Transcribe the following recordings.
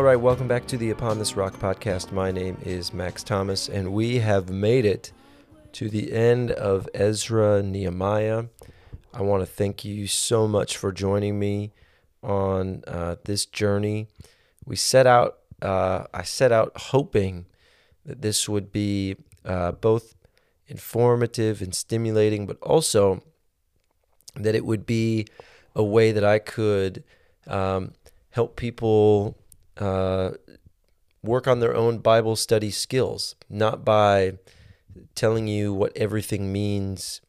All right, welcome back to the Upon This Rock podcast. My name is Max Thomas, and we have made it to the end of Ezra Nehemiah. I want to thank you so much for joining me on uh, this journey. We set out, uh, I set out hoping that this would be uh, both informative and stimulating, but also that it would be a way that I could um, help people uh, work on their own Bible study skills, not by telling you what everything means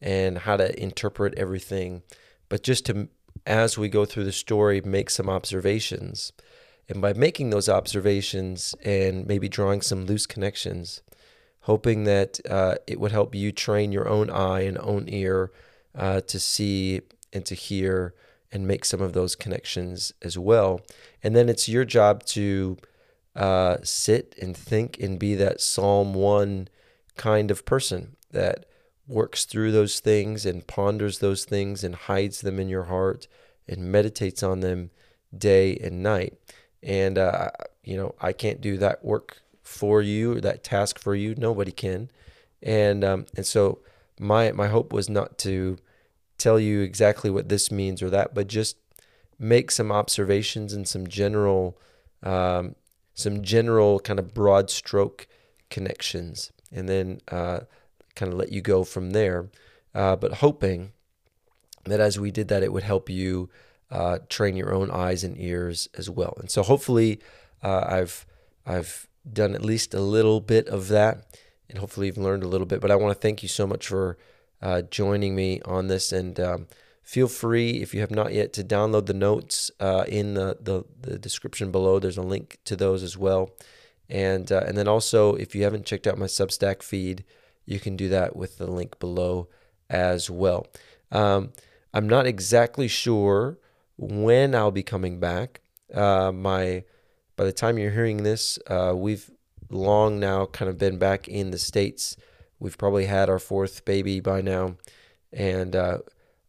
and how to interpret everything, but just to, as we go through the story, make some observations. And by making those observations and maybe drawing some loose connections, hoping that uh, it would help you train your own eye and own ear uh, to see and to hear and make some of those connections as well. And then it's your job to uh, sit and think and be that Psalm 1 kind of person that works through those things and ponders those things and hides them in your heart and meditates on them day and night. And, uh, you know, I can't do that work for you or that task for you. Nobody can. And, um, and so my, my hope was not to tell you exactly what this means or that, but just make some observations and some general, um, some general kind of broad stroke connections, and then uh, kind of let you go from there. Uh, but hoping that as we did that, it would help you uh, train your own eyes and ears as well. And so hopefully, uh, I've I've done at least a little bit of that, and hopefully you've learned a little bit. But I want to thank you so much for uh, joining me on this. And um, feel free, if you have not yet, to download the notes uh, in the, the, the, description below. There's a link to those as well. And, uh, and then also, if you haven't checked out my Substack feed, you can do that with the link below as well. Um, I'm not exactly sure when I'll be coming back. Uh, my by the time you're hearing this, uh, we've long now kind of been back in the states We've probably had our fourth baby by now, and uh,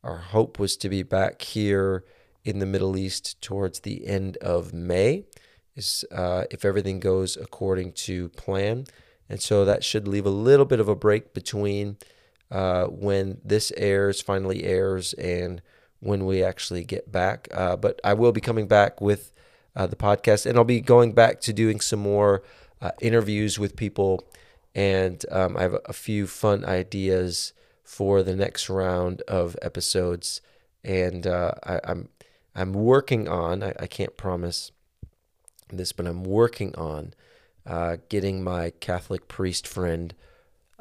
our hope was to be back here in the Middle East towards the end of May, is uh, if everything goes according to plan. And so that should leave a little bit of a break between uh, when this airs, finally airs, and when we actually get back. Uh, but I will be coming back with uh, the podcast, and I'll be going back to doing some more uh, interviews with people and um, I have a few fun ideas for the next round of episodes, and uh, I, am I'm, I'm working on. I, I, can't promise this, but I'm working on uh, getting my Catholic priest friend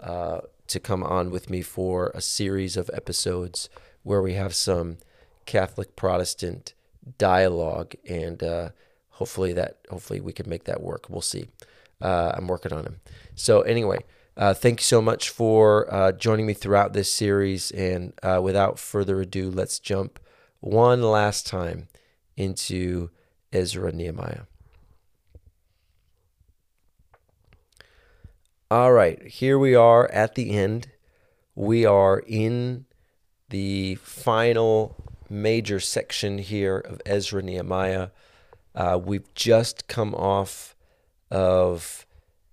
uh, to come on with me for a series of episodes where we have some Catholic Protestant dialogue, and uh, hopefully that hopefully we can make that work. We'll see. Uh, I'm working on him. So anyway, uh, thank you so much for uh, joining me throughout this series. And uh, without further ado, let's jump one last time into Ezra Nehemiah. All right, here we are at the end. We are in the final major section here of Ezra Nehemiah. Uh, we've just come off of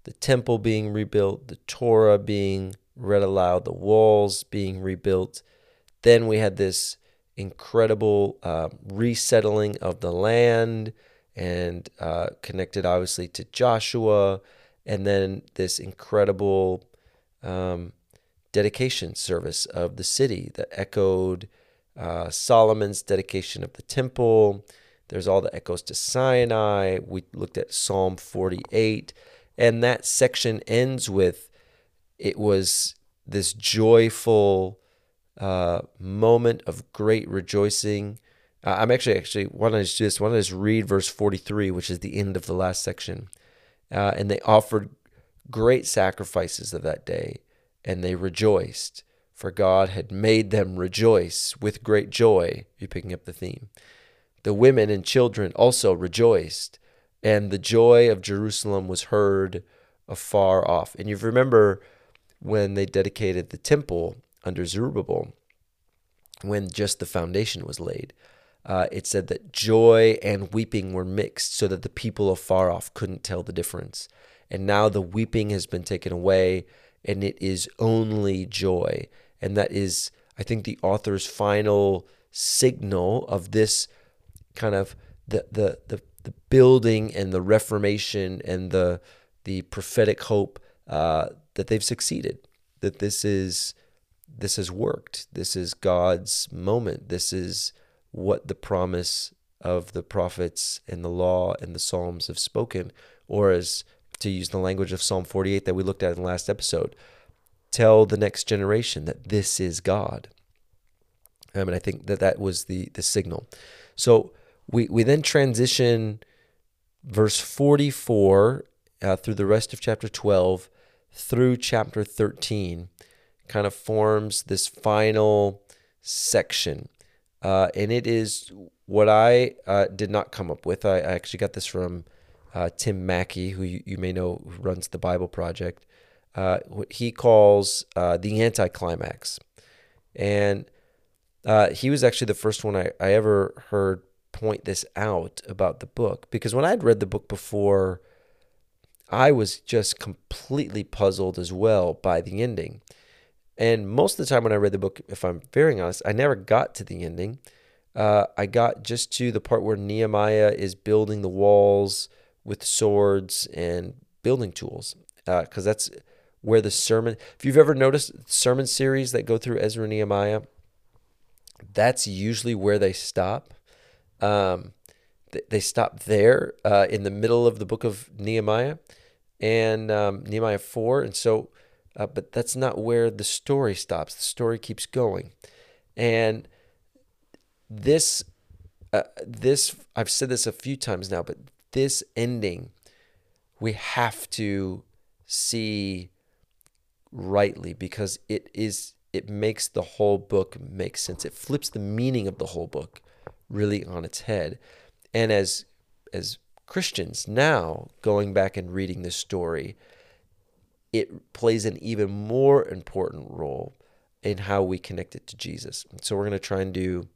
the temple being rebuilt, the Torah being read aloud, the walls being rebuilt. Then we had this incredible uh, resettling of the land and uh, connected obviously to Joshua, and then this incredible um, dedication service of the city that echoed uh, Solomon's dedication of the temple. There's all the echoes to Sinai. We looked at Psalm 48. And that section ends with it was this joyful uh, moment of great rejoicing. Uh, I'm actually actually want to just want to just read verse 43, which is the end of the last section. Uh, and they offered great sacrifices of that day, and they rejoiced, for God had made them rejoice with great joy. You're picking up the theme. The women and children also rejoiced and the joy of Jerusalem was heard afar off. And you remember when they dedicated the temple under Zerubbabel, when just the foundation was laid. uh, it said that joy and weeping were mixed so that the people afar off couldn't tell the difference. And now the weeping has been taken away and it is only joy. And that is, I think, the author's final signal of this kind of the, the, the, the building and the reformation and the, the prophetic hope uh, that they've succeeded, that this is this has worked. This is God's moment. This is what the promise of the prophets and the law and the Psalms have spoken, or as to use the language of Psalm 48 that we looked at in the last episode, tell the next generation that this is God. I mean, I think that that was the the signal. So we we then transition verse 44 uh, through the rest of chapter 12 through chapter 13 kind of forms this final section uh, and it is what I uh, did not come up with. I, I actually got this from uh, Tim Mackie who you, you, may know runs the Bible Project. Uh, he calls uh, the anticlimax. And he was actually the first one I, I ever heard point this out about the book. Because when I'd read the book before, I was just completely puzzled as well by the ending. And most of the time when I read the book, if I'm very honest, I never got to the ending. Uh, I got just to the part where Nehemiah is building the walls with swords and building tools, because uh, that's where the sermon. If you've ever noticed sermon series that go through Ezra and Nehemiah, that's usually where they stop. Um, they stop there uh, in the middle of the book of Nehemiah and um, Nehemiah 4. And so uh, but that's not where the story stops. The story keeps going. And this, uh, this I've said this a few times now, but this ending, we have to see rightly because it is it makes the whole book make sense. It flips the meaning of the whole book really on its head. And as as Christians now going back and reading this story, it plays an even more important role in how we connect it to Jesus. So we're going to try and do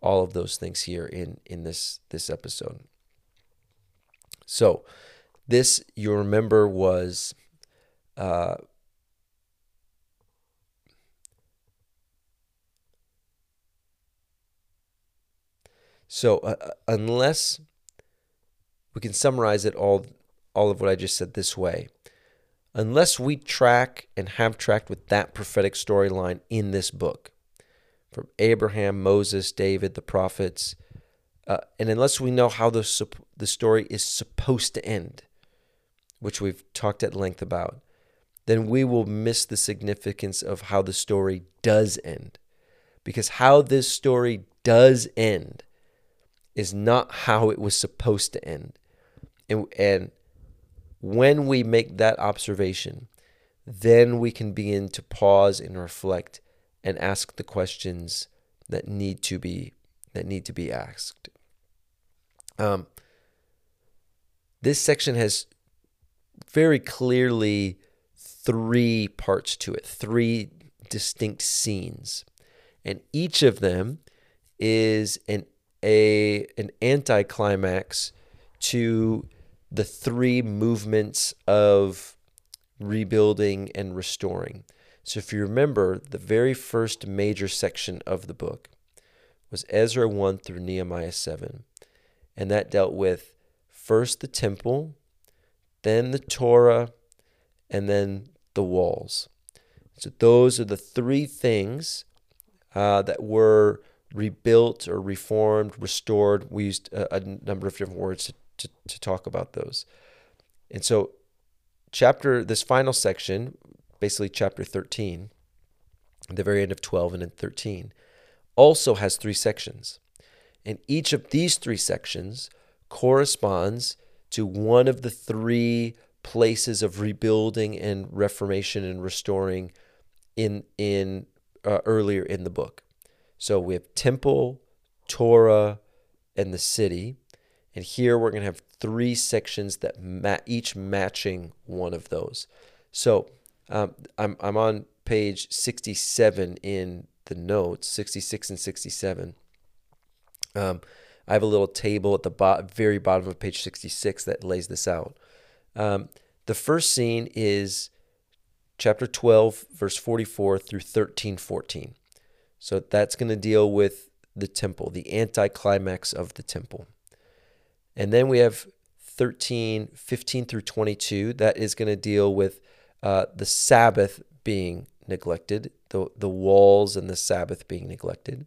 all of those things here in in this this episode. So this you remember was uh, so uh, uh, unless we can summarize it all all of what I just said this way unless we track and have tracked with that prophetic storyline in this book from Abraham, Moses, David, the prophets, uh, and unless we know how the, the story is supposed to end, which we've talked at length about, then we will miss the significance of how the story does end. Because how this story does end is not how it was supposed to end. And, and when we make that observation, then we can begin to pause and reflect and ask the questions that need to be that need to be asked. Um, this section has very clearly three parts to it, three distinct scenes, and each of them is an a an anticlimax to the three movements of rebuilding and restoring. So, if you remember, the very first major section of the book was Ezra 1 through Nehemiah 7. And that dealt with first the temple, then the Torah, and then the walls. So, those are the three things uh, that were rebuilt or reformed, restored. We used a, a number of different words to to, to talk about those. And so, chapter, this final section, basically chapter 13, the very end of 12 and in 13, also has three sections. And each of these three sections corresponds to one of the three places of rebuilding and reformation and restoring in in uh, earlier in the book. So we have temple, Torah, and the city. And here we're going to have three sections that ma- each matching one of those. So um, I'm, I'm on page 67 in the notes, 66 and 67. Um, I have a little table at the bo- very bottom of page 66 that lays this out. Um, the first scene is chapter 12, verse 44 through 13, 14. So that's going to deal with the temple, the anticlimax of the temple. And then we have 13, 15 through 22. That is going to deal with uh, the Sabbath being neglected, the, the walls and the Sabbath being neglected.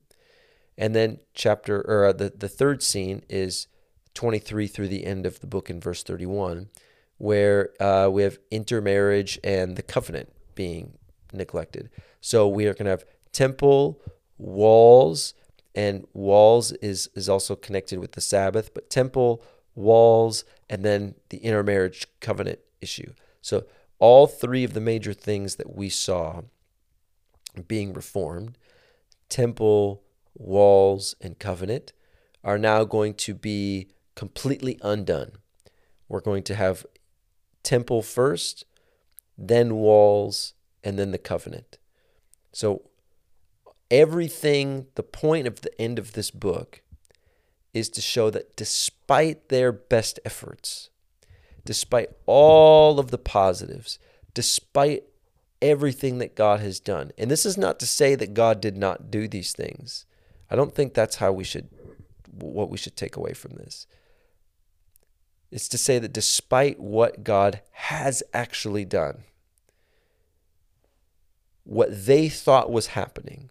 And then chapter or uh, the, the third scene is 23 through the end of the book in verse 31, where uh, we have intermarriage and the covenant being neglected. So we are going to have temple, walls, and walls is is also connected with the Sabbath, but temple, walls, and then the intermarriage covenant issue. So all three of the major things that we saw being reformed, temple, walls, and covenant, are now going to be completely undone. We're going to have temple first, then walls, and then the covenant. So, everything, the point of the end of this book is to show that despite their best efforts, despite all of the positives, despite everything that God has done, and this is not to say that God did not do these things. I don't think that's how we should, what we should take away from this. It's to say that despite what God has actually done, what they thought was happening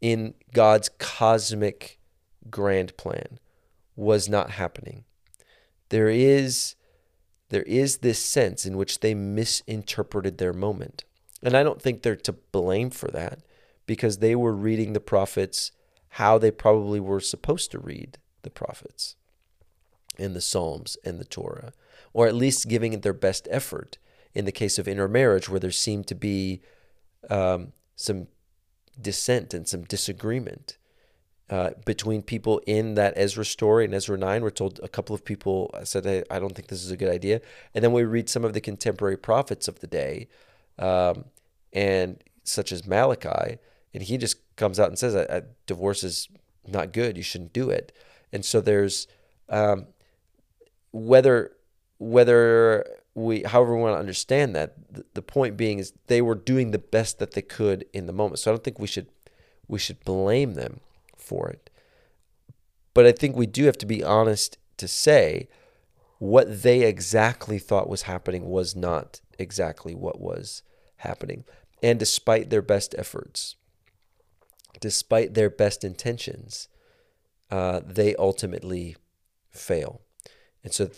in God's cosmic grand plan was not happening. There is there is this sense in which they misinterpreted their moment. And I don't think they're to blame for that because they were reading the prophets how they probably were supposed to read the prophets in the Psalms and the Torah, or at least giving it their best effort in the case of intermarriage, where there seemed to be um, some dissent and some disagreement uh, between people in that Ezra story and Ezra 9. We're told a couple of people said, hey, I don't think this is a good idea. And then we read some of the contemporary prophets of the day, um, and such as Malachi, and he just comes out and says, a, divorce is not good. You shouldn't do it. And so there's um, whether whether we however we want to understand that the, point being is they were doing the best that they could in the moment. So i don't think we should we should blame them for it. But i think we do have to be honest to say what they exactly thought was happening was not exactly what was happening. And despite their best efforts despite their best intentions uh, they ultimately fail. And so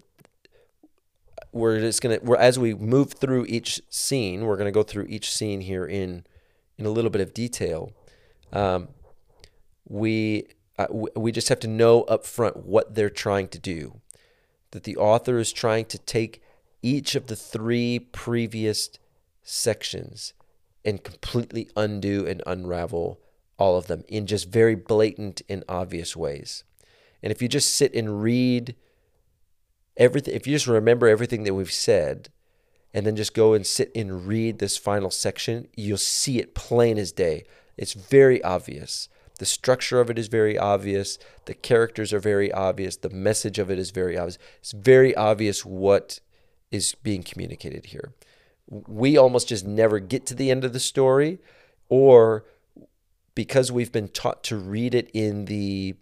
we're just gonna we're as we move through each scene, we're gonna go through each scene here in in a little bit of detail. Um, we uh, we just have to know up front what they're trying to do. That the author is trying to take each of the three previous sections and completely undo and unravel all of them in just very blatant and obvious ways. And if you just sit and read everything if you just remember everything that we've said and then just go and sit and read this final section, you'll see it plain as day. It's very obvious. The structure of it is very obvious. The characters are very obvious. The message of it is very obvious. It's very obvious what is being communicated here. We almost just never get to the end of the story, or because we've been taught to read it in the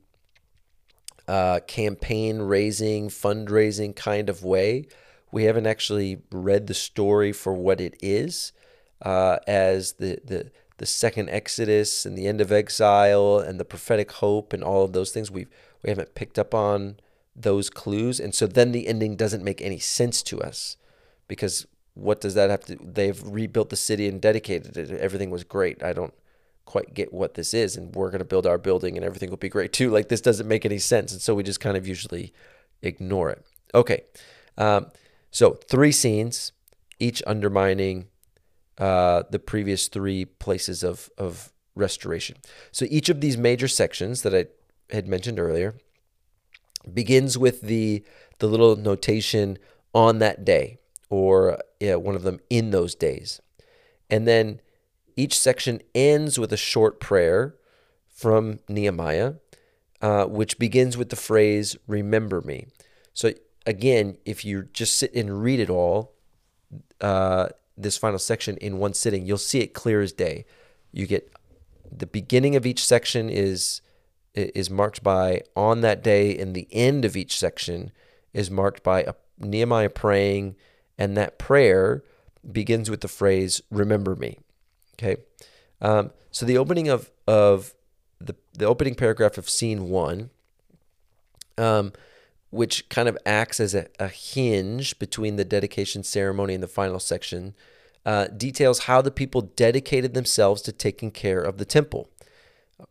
uh, campaign raising, fundraising kind of way. We haven't actually read the story for what it is, uh, as the, the the second Exodus and the end of exile and the prophetic hope and all of those things. We we haven't picked up on those clues, and so then the ending doesn't make any sense to us because what does that have to? They've rebuilt the city and dedicated it. Everything was great. I don't quite get what this is and we're going to build our building and everything will be great too. Like this doesn't make any sense and so we just kind of usually ignore it. Okay um, so three scenes each undermining uh, the previous three places of, of restoration. So each of these major sections that i had mentioned earlier begins with the the little notation on that day or yeah, one of them in those days. And then each section ends with a short prayer from Nehemiah, uh, which begins with the phrase, remember me. So, again, if you just sit and read it all, uh, this final section in one sitting, you'll see it clear as day. You get the beginning of each section is is marked by on that day, and the end of each section is marked by a, Nehemiah praying, and that prayer begins with the phrase "Remember me." Okay, um, so the opening of of the the opening paragraph of scene one, um, which kind of acts as a, a hinge between the dedication ceremony and the final section, uh, details how the people dedicated themselves to taking care of the temple.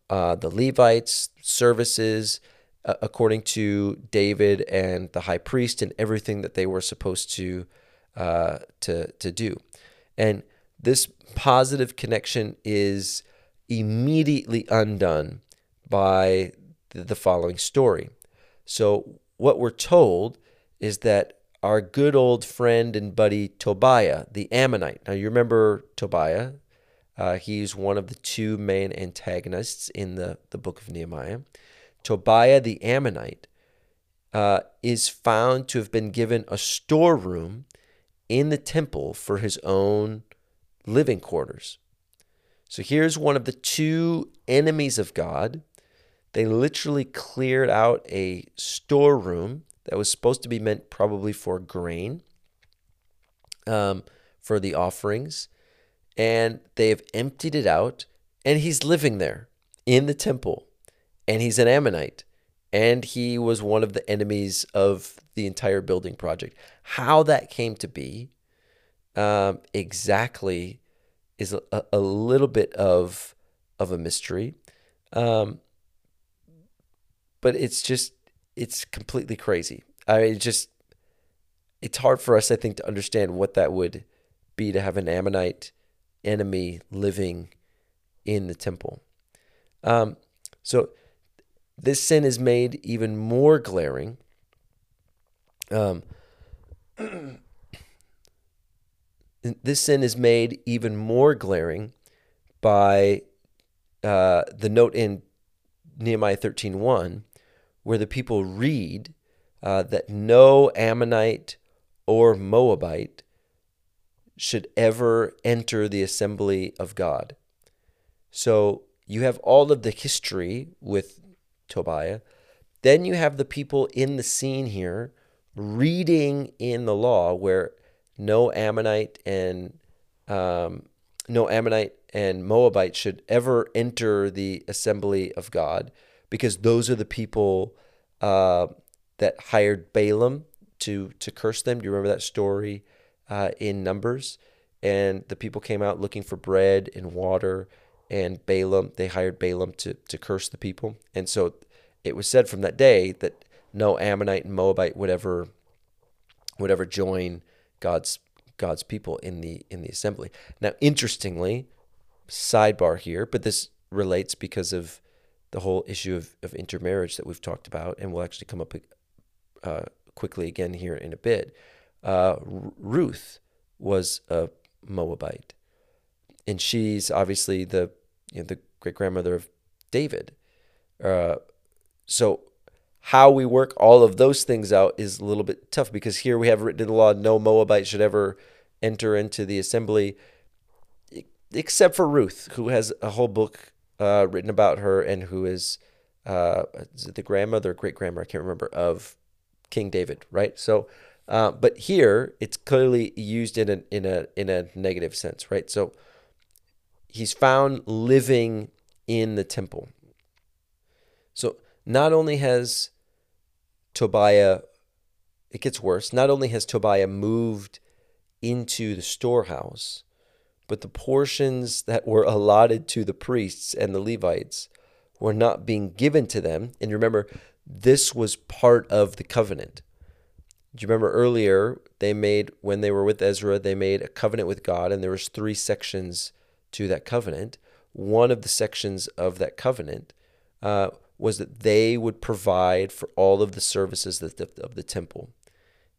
Uh, the Levites, services, uh, according to David and the high priest, and everything that they were supposed to uh, to to do, and this positive connection is immediately undone by the following story. So, what we're told is that our good old friend and buddy Tobiah, the Ammonite. Now, you remember Tobiah. Uh, he's one of the two main antagonists in the, the book of Nehemiah. Tobiah the Ammonite uh, is found to have been given a storeroom in the temple for his own living quarters. So here's one of the two enemies of God. They literally cleared out a storeroom that was supposed to be meant probably for grain, um, for the offerings, and they have emptied it out. And he's living there in the temple, and he's an Ammonite, and he was one of the enemies of the entire building project. How that came to be um, exactly is a, a little bit of of a mystery. Um, but it's just it's completely crazy. I mean, just it's hard for us, I think, to understand what that would be to have an Ammonite enemy living in the temple. Um, so this sin is made even more glaring. Um, this sin is made even more glaring by uh, the note in Nehemiah 13:1, where the people read uh, that no Ammonite or Moabite should ever enter the assembly of God. So you have all of the history with Tobiah. Then you have the people in the scene here reading in the law where no Ammonite and um, no Ammonite and Moabite should ever enter the assembly of God because those are the people uh, that hired Balaam to to curse them. Do you remember that story uh, in Numbers? And the people came out looking for bread and water, and Balaam they hired Balaam to to curse the people. And so it was said from that day that no Ammonite and Moabite would ever would ever join God's God's people in the in the assembly. Now, interestingly, sidebar here, but this relates because of the whole issue of, of intermarriage that we've talked about, and will actually come up uh, quickly again here in a bit. Uh, Ruth was a Moabite, and she's obviously the you know, the great grandmother of David. Uh, so how we work all of those things out is a little bit tough because here we have written in the law no Moabite should ever enter into the assembly, except for Ruth, who has a whole book uh, written about her and who is, uh, is the grandmother, great grandmother, I can't remember, of King David, right? So, uh, but here it's clearly used in a in a in a negative sense, right? So he's found living in the temple. So not only has Tobiah, it gets worse. Not only has Tobiah moved into the storehouse, but the portions that were allotted to the priests and the Levites were not being given to them. And remember, this was part of the covenant. Do you remember earlier they made when they were with Ezra, they made a covenant with God, and there was three sections to that covenant. One of the sections of that covenant uh, was that they would provide for all of the services of the, temple.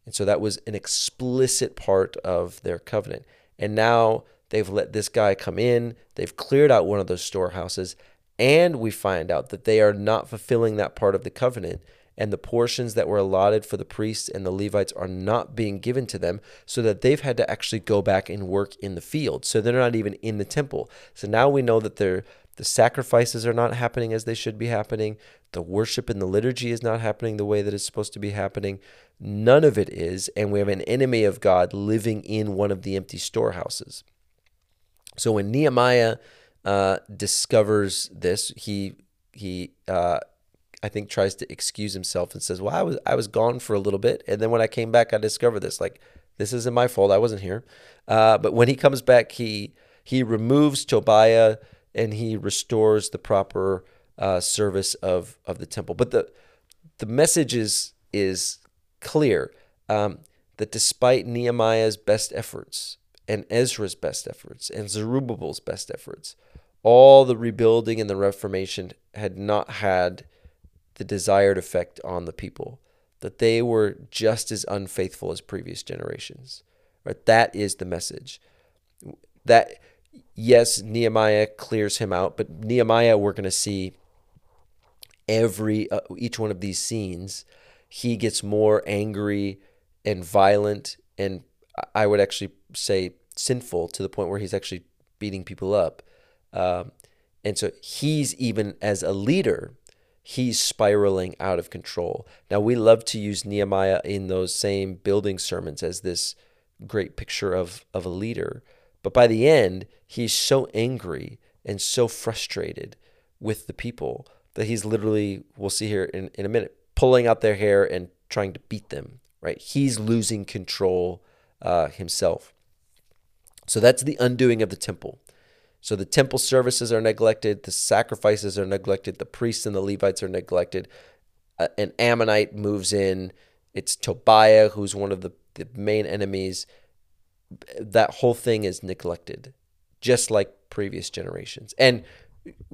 And so that was an explicit part of their covenant. And now they've let this guy come in, they've cleared out one of those storehouses, And we find out that they are not fulfilling that part of the covenant and the portions that were allotted for the priests and the Levites are not being given to them, so that they've had to actually go back and work in the field. So they're not even in the temple. So now we know that they're the sacrifices are not happening as they should be happening. The worship in the liturgy is not happening the way that it's supposed to be happening. None of it is. And we have an enemy of God living in one of the empty storehouses. So when Nehemiah uh, discovers this, he he uh, I think tries to excuse himself and says, "Well, I was I was gone for a little bit, and then when I came back, I discovered this. Like, this isn't my fault. I wasn't here." Uh, but when he comes back, he he removes Tobiah and he restores the proper uh, service of of the temple. But the the message is is clear um, that despite Nehemiah's best efforts and Ezra's best efforts and Zerubbabel's best efforts, all the rebuilding and the Reformation had not had the desired effect on the people, that they were just as unfaithful as previous generations. Right? That is the message. That yes, Nehemiah clears him out, but Nehemiah, we're going to see every uh, each one of these scenes, he gets more angry and violent, and I would actually say sinful to the point where he's actually beating people up. Um, and so he's even as a leader, he's spiraling out of control. Now, we love to use Nehemiah in those same building sermons as this great picture of, of a leader. But by the end, he's so angry and so frustrated with the people that he's literally, we'll see here in, in a minute, pulling out their hair and trying to beat them, right? He's losing control uh, himself. So that's the undoing of the temple. So the temple services are neglected, the sacrifices are neglected, the priests and the Levites are neglected. Uh, an Ammonite moves in. It's Tobiah, who's one of the, the main enemies. That whole thing is neglected, just like previous generations. And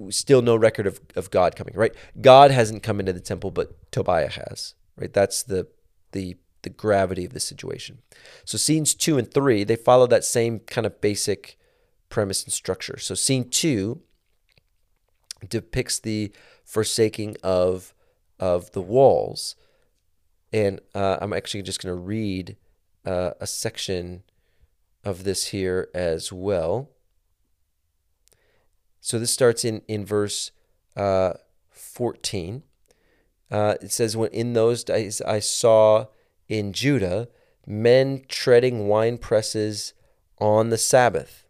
still no record of, of God coming, right? God hasn't come into the temple, but Tobiah has, right? That's the the the gravity of the situation. So scenes two and three, they follow that same kind of basic premise and structure. So scene two depicts the forsaking of of the walls, and uh, I'm actually just going to read uh, a section of this here as well. So this starts in in verse uh, 14. Uh, it says, "When in those days I saw in Judah men treading wine presses on the Sabbath."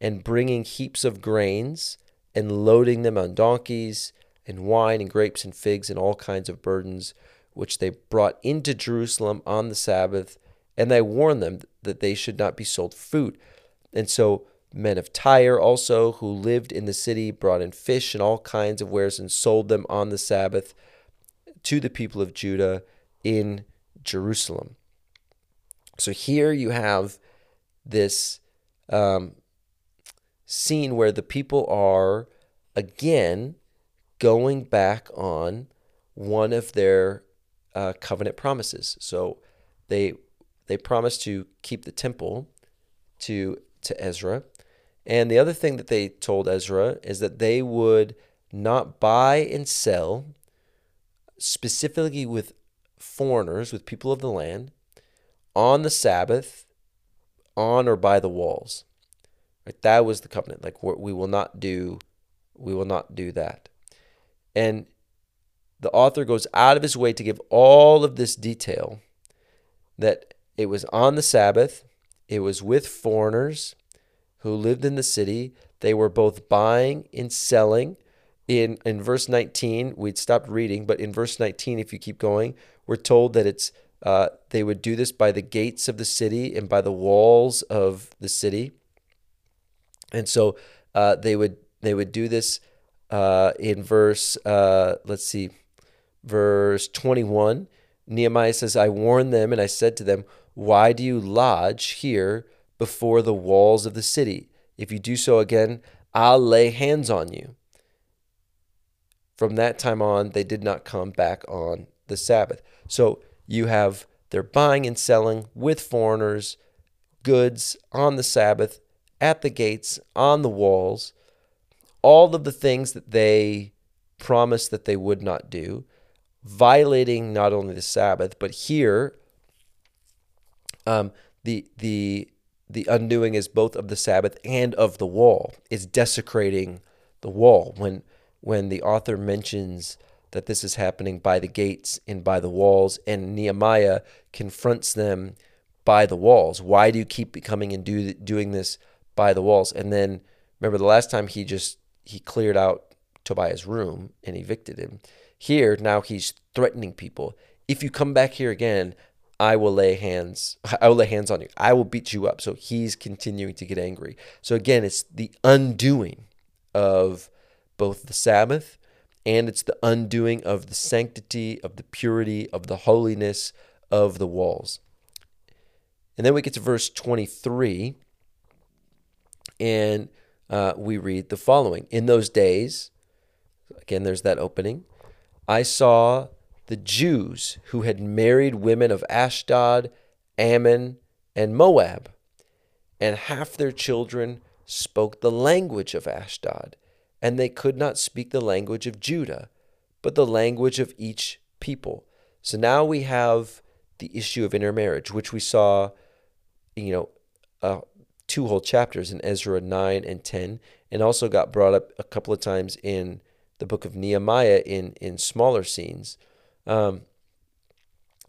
and bringing heaps of grains and loading them on donkeys and wine and grapes and figs and all kinds of burdens, which they brought into Jerusalem on the Sabbath. And they warned them that they should not be sold food. And so men of Tyre also, who lived in the city, brought in fish and all kinds of wares and sold them on the Sabbath to the people of Judah in Jerusalem. So here you have this um, scene where the people are again going back on one of their uh, covenant promises. So they they promised to keep the temple to to Ezra. And the other thing that they told Ezra is that they would not buy and sell specifically with foreigners, with people of the land, on the Sabbath, on or by the walls. Right? That was the covenant. Like we will not do, we will not do that. And the author goes out of his way to give all of this detail that it was on the Sabbath, it was with foreigners who lived in the city. They were both buying and selling. In, in verse 19, we'd stopped reading, but in verse 19, if you keep going, we're told that it's uh, they would do this by the gates of the city and by the walls of the city. And so uh, they would they would do this uh, in verse uh, let's see, verse twenty one. Nehemiah says, "I warned them, and I said to them, Why do you lodge here before the walls of the city? If you do so again, I'll lay hands on you." From that time on, they did not come back on the Sabbath. So you have they're buying and selling with foreigners goods on the Sabbath at the gates, on the walls, all of the things that they promised that they would not do, violating not only the Sabbath, but here, um, the the the undoing is both of the Sabbath and of the wall. Is desecrating the wall when when the author mentions that this is happening by the gates and by the walls, and Nehemiah confronts them by the walls. Why do you keep coming and do doing this by the walls? And then remember the last time he just he cleared out Tobiah's room and evicted him. Here now he's threatening people. If you come back here again, I will lay hands I will lay hands on you. I will beat you up. So he's continuing to get angry. So again, it's the undoing of both the Sabbath and it's the undoing of the sanctity, of the purity, of the holiness of the walls. And then we get to verse 23, and uh, we read the following In those days, again, there's that opening, I saw the Jews who had married women of Ashdod, Ammon, and Moab, and half their children spoke the language of Ashdod and they could not speak the language of Judah, but the language of each people. So now we have the issue of intermarriage, which we saw, you know, uh, two whole chapters in Ezra 9 and 10, and also got brought up a couple of times in the book of Nehemiah in, in smaller scenes um,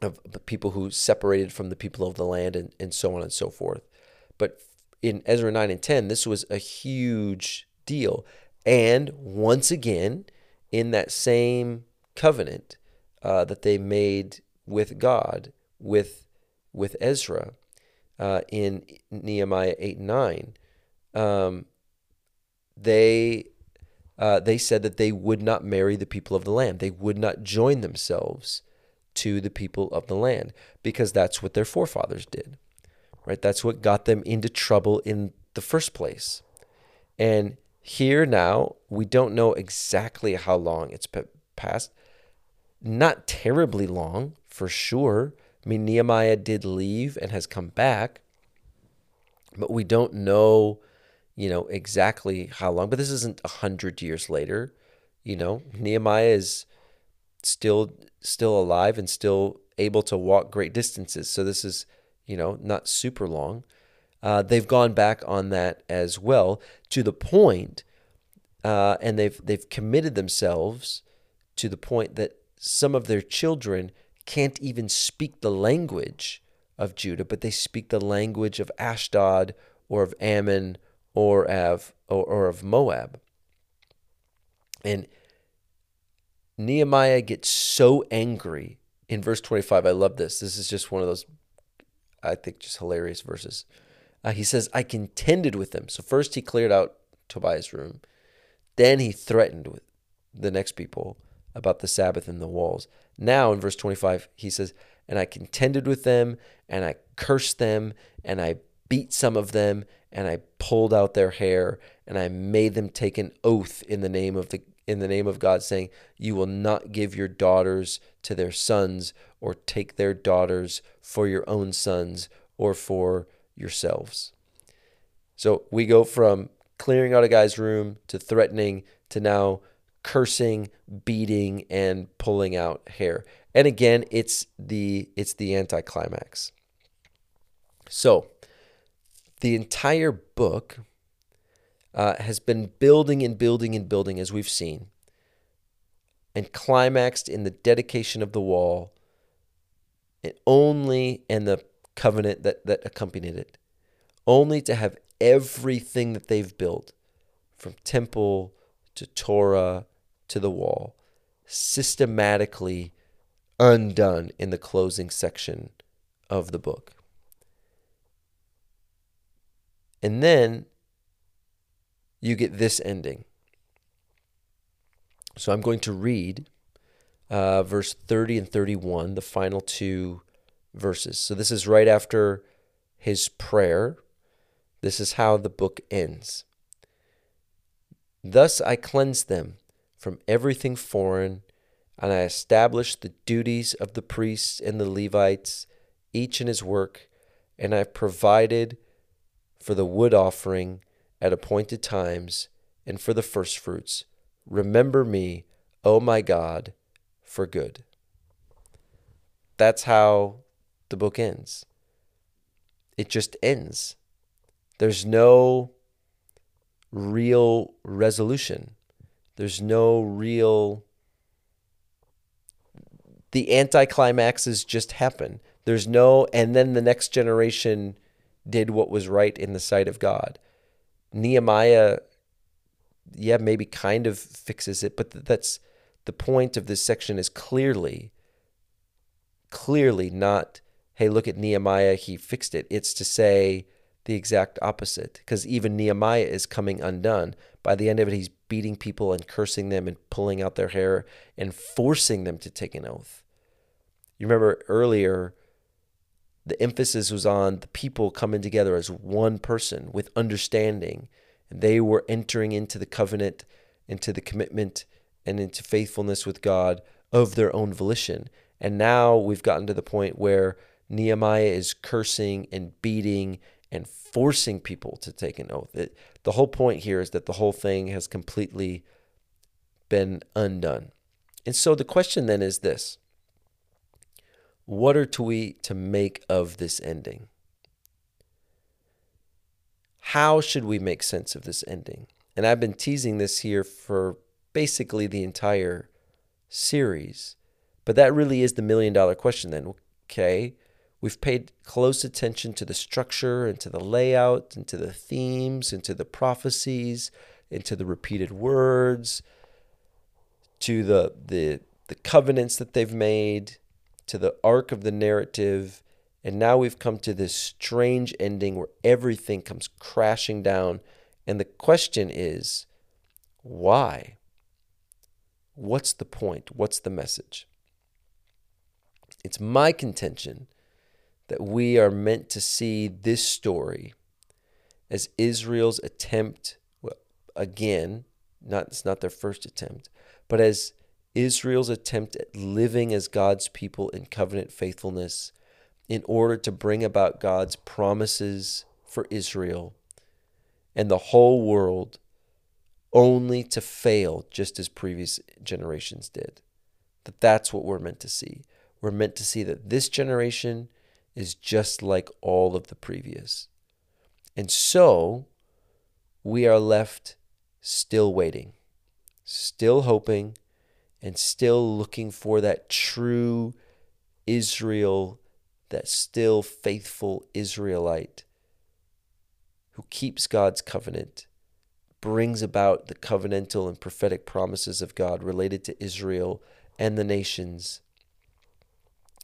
of people who separated from the people of the land and, and so on and so forth. But in Ezra 9 and 10, this was a huge deal. And once again, in that same covenant uh, that they made with God, with with Ezra, uh, in Nehemiah eight and nine, um, they uh, they said that they would not marry the people of the land. They would not join themselves to the people of the land because that's what their forefathers did. Right? That's what got them into trouble in the first place. And here now, we don't know exactly how long it's passed. Not terribly long, for sure. I mean, Nehemiah did leave and has come back, but we don't know, you know, exactly how long. But this isn't a hundred years later. You know, Nehemiah is still still alive and still able to walk great distances. So this is, you know, not super long uh, they've gone back on that as well to the point, uh, and they've they've committed themselves to the point that some of their children can't even speak the language of Judah, but they speak the language of Ashdod or of Ammon or of or, or of Moab. And Nehemiah gets so angry in verse 25. I love this. This is just one of those, I think, just hilarious verses. Uh, he says, I contended with them. So first he cleared out Tobiah's room. Then he threatened with the next people about the Sabbath and the walls. Now in verse 25, he says, And I contended with them, and I cursed them, and I beat some of them, and I pulled out their hair, and I made them take an oath in the name of the in the name of God, saying, You will not give your daughters to their sons, or take their daughters for your own sons, or for yourselves. So we go from clearing out a guy's room to threatening to now cursing, beating, and pulling out hair. And again, it's the it's the anticlimax. So the entire book uh, has been building and building and building as we've seen, and climaxed in the dedication of the wall, and only and the covenant that, that accompanied it, only to have everything that they've built, from temple to Torah to the wall, systematically undone in the closing section of the book. And then you get this ending. So I'm going to read uh, verse 30 and 31, the final two verses. So this is right after his prayer. This is how the book ends. Thus I cleansed them from everything foreign, and I established the duties of the priests and the Levites, each in his work, and I provided for the wood offering at appointed times and for the firstfruits. Remember me, O my God, for good. That's how the book ends. It just ends. There's no real resolution. There's no real. The anticlimaxes just happen. There's no, and then the next generation did what was right in the sight of God. Nehemiah, yeah, maybe kind of fixes it, but that's the point of this section is clearly, clearly not, hey, look at Nehemiah, he fixed it. It's to say the exact opposite, because even Nehemiah is coming undone. By the end of it, he's beating people and cursing them and pulling out their hair and forcing them to take an oath. You remember earlier, the emphasis was on the people coming together as one person with understanding. And they were entering into the covenant, into the commitment, and into faithfulness with God of their own volition. And now we've gotten to the point where Nehemiah is cursing and beating and forcing people to take an oath. It, the whole point here is that the whole thing has completely been undone. And so the question then is this what are we to make of this ending? How should we make sense of this ending? And I've been teasing this here for basically the entire series. But that really is the million dollar question then. Okay, we've paid close attention to the structure and to the layout and to the themes and to the prophecies and to the repeated words, to the the the covenants that they've made, to the arc of the narrative. And now we've come to this strange ending where everything comes crashing down. And the question is, why? What's the point? What's the message? It's my contention that we are meant to see this story as Israel's attempt, well, again, not it's not their first attempt, but as Israel's attempt at living as God's people in covenant faithfulness in order to bring about God's promises for Israel and the whole world only to fail just as previous generations did. That that's what we're meant to see. We're meant to see that this generation is just like all of the previous. And so we are left still waiting, still hoping and still looking for that true Israel, that still faithful Israelite who keeps God's covenant, brings about the covenantal and prophetic promises of God related to Israel and the nations.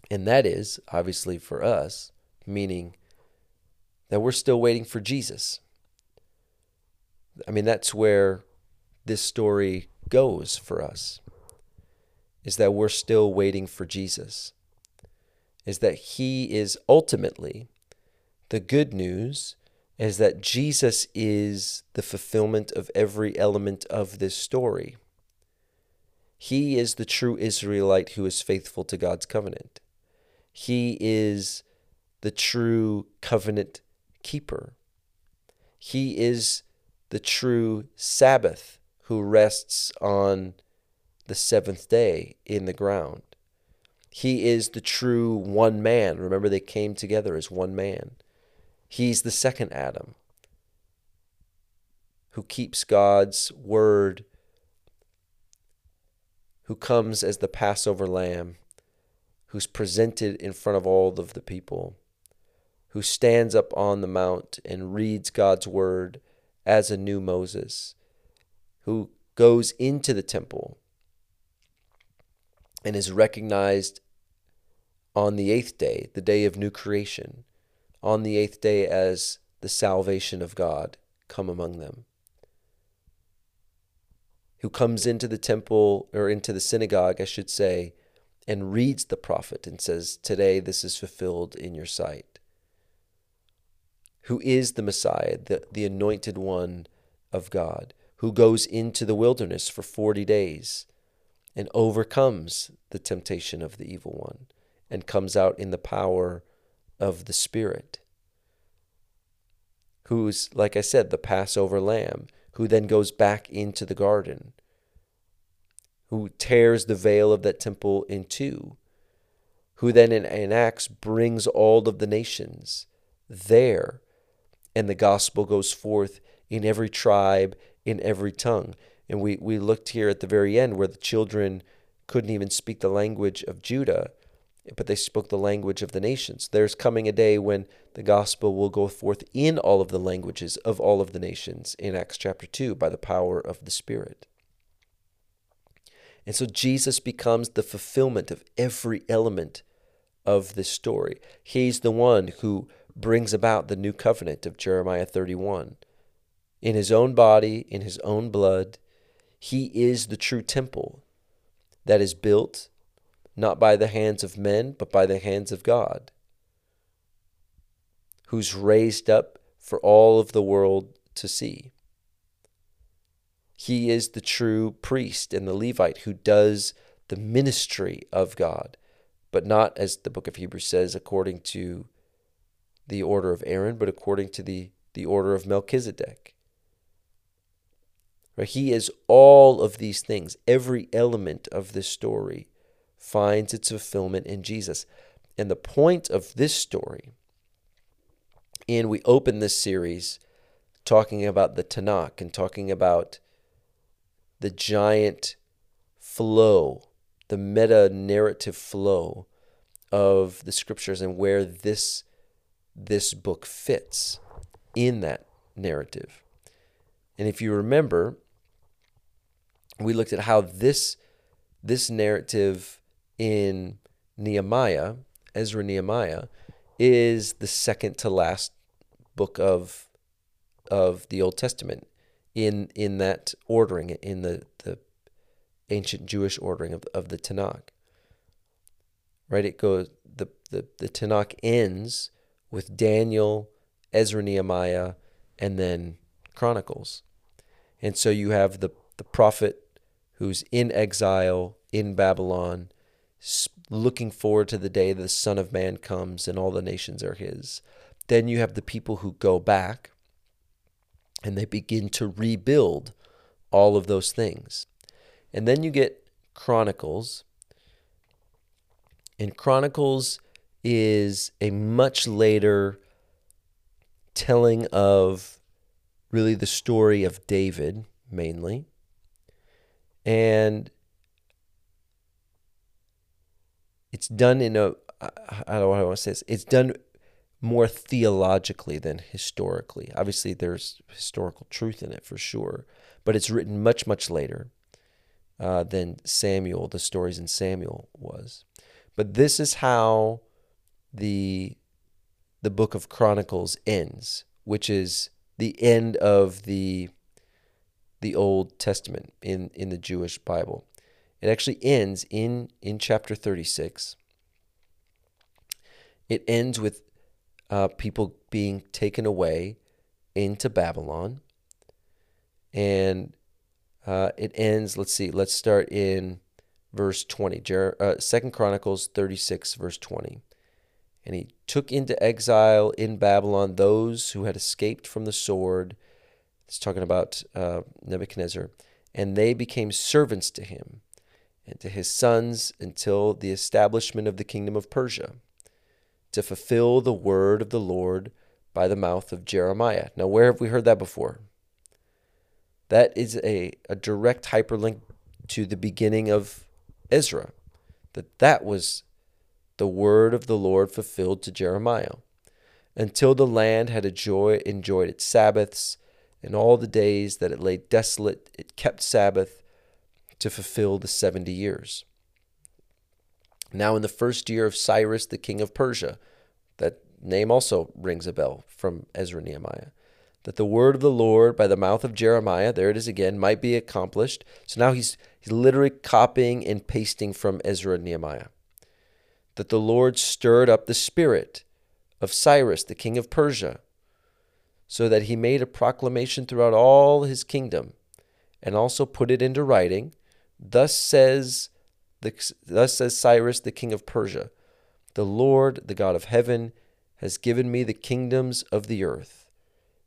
And that is, obviously, for us, meaning that we're still waiting for Jesus. I mean, that's where this story goes for us is that we're still waiting for Jesus, is that He is ultimately the good news is that Jesus is the fulfillment of every element of this story. He is the true Israelite who is faithful to God's covenant. He is the true covenant keeper. He is the true Sabbath who rests on the seventh day in the ground. He is the true one man. Remember, they came together as one man. He's the second Adam who keeps God's word, who comes as the Passover lamb, who's presented in front of all of the people, who stands up on the mount and reads God's word as a new Moses, who goes into the temple and is recognized on the eighth day, the day of new creation, on the eighth day as the salvation of God come among them. Who comes into the temple or into the synagogue, I should say, and reads the prophet and says, Today this is fulfilled in your sight. Who is the Messiah, the, the anointed one of God, who goes into the wilderness for 40 days and overcomes the temptation of the evil one and comes out in the power of the Spirit. Who's, like I said, the Passover lamb, who then goes back into the garden, who tears the veil of that temple in two, who then in, in Acts brings all of the nations there, and the gospel goes forth in every tribe, in every tongue. And we, we looked here at the very end where the children couldn't even speak the language of Judah, but they spoke the language of the nations. There's coming a day when the gospel will go forth in all of the languages of all of the nations in Acts chapter 2 by the power of the Spirit. And so Jesus becomes the fulfillment of every element of this story. He's the one who brings about the new covenant of Jeremiah 31. In his own body, in his own blood, he is the true temple that is built not by the hands of men, but by the hands of God, who's raised up for all of the world to see. He is the true priest and the Levite who does the ministry of God, but not, as the book of Hebrews says, according to the order of Aaron, but according to the, the order of Melchizedek. Right? He is all of these things. Every element of this story finds its fulfillment in Jesus. And the point of this story, and we open this series talking about the Tanakh and talking about the giant flow, the meta narrative flow of the scriptures and where this this book fits in that narrative. And if you remember, we looked at how this this narrative in Nehemiah, Ezra Nehemiah, is the second to last book of of the Old Testament in in that ordering in the, the ancient Jewish ordering of, of the Tanakh. Right? It goes the, the, the Tanakh ends with Daniel, Ezra Nehemiah, and then Chronicles. And so you have the, the prophet who's in exile in Babylon, looking forward to the day the Son of Man comes and all the nations are his. Then you have the people who go back and they begin to rebuild all of those things. And then you get Chronicles. And Chronicles is a much later telling of really the story of David, mainly. And it's done in a I don't know how I want to say this. It's done more theologically than historically. Obviously, there's historical truth in it for sure, but it's written much much later uh, than Samuel, the stories in Samuel was. But this is how the the book of Chronicles ends, which is the end of the the Old Testament in, in the Jewish Bible. It actually ends in, in chapter 36. It ends with uh, people being taken away into Babylon. And uh, it ends, let's see, let's start in verse 20. Jer- uh, 2 Chronicles 36, verse 20. And he took into exile in Babylon those who had escaped from the sword it's talking about uh, Nebuchadnezzar. And they became servants to him and to his sons until the establishment of the kingdom of Persia, to fulfill the word of the Lord by the mouth of Jeremiah. Now, where have we heard that before? That is a, a direct hyperlink to the beginning of Ezra, that that was the word of the Lord fulfilled to Jeremiah. Until the land had enjoy, enjoyed its Sabbaths in all the days that it lay desolate, it kept Sabbath to fulfill the 70 years. Now, in the first year of Cyrus, the king of Persia, that name also rings a bell from Ezra Nehemiah, that the word of the Lord by the mouth of Jeremiah, there it is again, might be accomplished. So now he's, he's literally copying and pasting from Ezra Nehemiah. That the Lord stirred up the spirit of Cyrus, the king of Persia, so that he made a proclamation throughout all his kingdom, and also put it into writing. Thus says the, thus says Cyrus the king of Persia, the Lord, the God of heaven, has given me the kingdoms of the earth,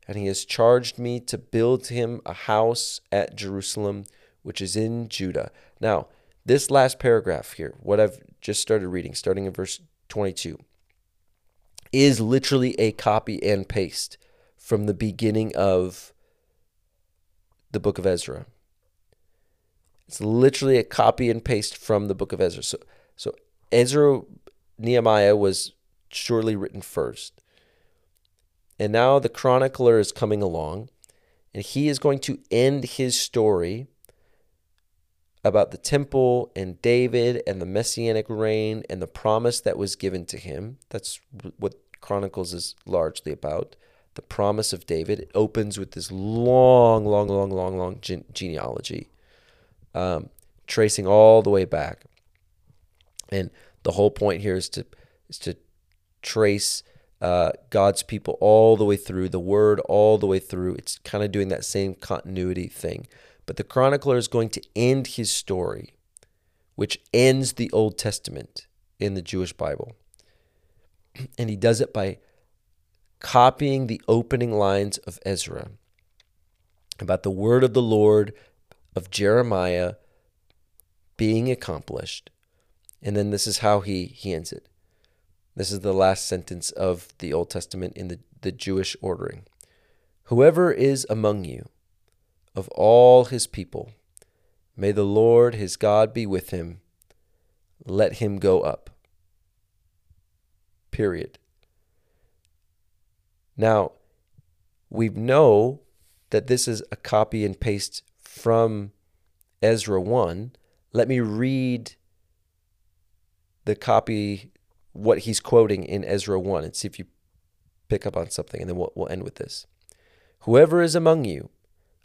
and he has charged me to build him a house at Jerusalem, which is in Judah. Now, this last paragraph here, what I've just started reading, starting in verse 22, is literally a copy and paste from the beginning of the book of Ezra. It's literally a copy and paste from the book of Ezra. So, so Ezra Nehemiah was surely written first. And now the chronicler is coming along, and he is going to end his story about the temple and David and the messianic reign and the promise that was given to him. That's what Chronicles is largely about. The promise of David. It opens with this long, long, long, long, long gene- genealogy, um, tracing all the way back. And the whole point here is to is to trace uh, God's people all the way through, the word all the way through. It's kind of doing that same continuity thing. But the chronicler is going to end his story, which ends the Old Testament in the Jewish Bible. And he does it by copying the opening lines of Ezra about the word of the Lord of Jeremiah being accomplished. And then this is how he, he ends it. This is the last sentence of the Old Testament in the, the Jewish ordering. Whoever is among you, of all his people, may the Lord his God be with him. Let him go up. Period. Now, we know that this is a copy and paste from Ezra 1. Let me read the copy what he's quoting in Ezra 1 and see if you pick up on something, and then we'll, we'll end with this. Whoever is among you,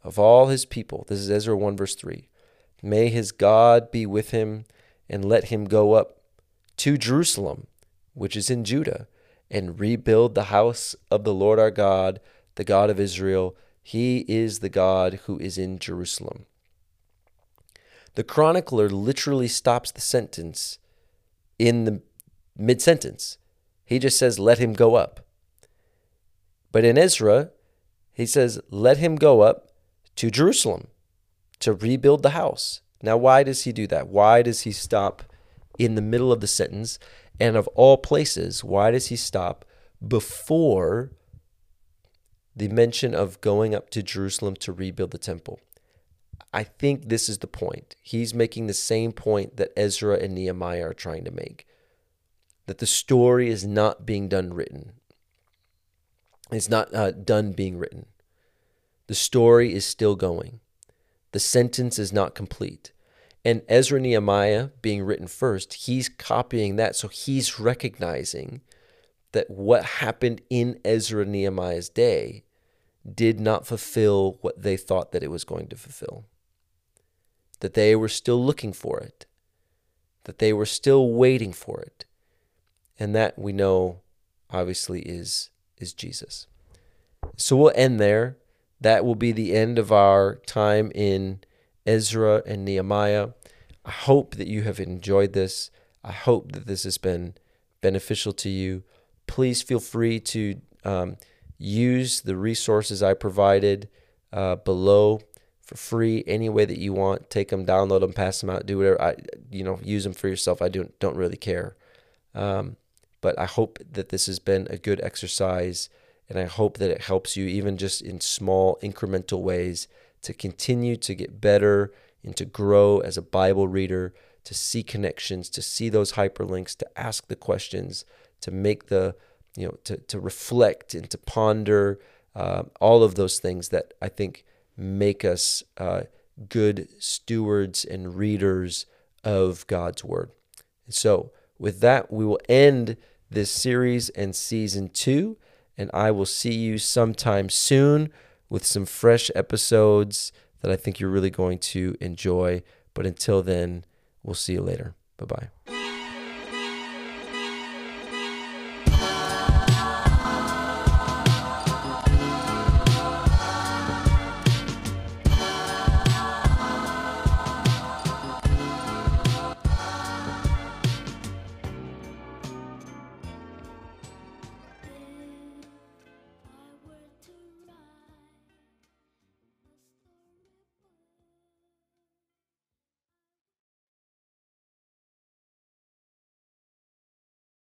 of all his people, this is Ezra 1, verse 3, may his God be with him, and let him go up to Jerusalem, which is in Judah, and rebuild the house of the Lord our God, the God of Israel. He is the God who is in Jerusalem. The chronicler literally stops the sentence in the mid sentence. He just says, let him go up. But in Ezra, he says, let him go up to Jerusalem to rebuild the house. Now, why does he do that? Why does he stop in the middle of the sentence? And of all places, why does he stop before the mention of going up to Jerusalem to rebuild the temple? I think this is the point. He's making the same point that Ezra and Nehemiah are trying to make that the story is not being done written. It's not uh, done being written. The story is still going. The sentence is not complete. And Ezra Nehemiah being written first, he's copying that. So he's recognizing that what happened in Ezra Nehemiah's day did not fulfill what they thought that it was going to fulfill. That they were still looking for it. That they were still waiting for it and that we know obviously is is Jesus. So we'll end there. That will be the end of our time in Ezra and Nehemiah. I hope that you have enjoyed this. I hope that this has been beneficial to you. Please feel free to um, use the resources I provided uh, below for free any way that you want. Take them, download them, pass them out, do whatever. I, you know, use them for yourself. I don't don't really care. Um, but I hope that this has been a good exercise and I hope that it helps you, even just in small incremental ways, to continue to get better and to grow as a Bible reader, to see connections, to see those hyperlinks, to ask the questions, to make the, you know, to, to reflect and to ponder uh, all of those things that I think make us uh, good stewards and readers of God's Word. And so, with that, we will end this series and season two. And I will see you sometime soon with some fresh episodes that I think you're really going to enjoy. But until then, we'll see you later. Bye bye.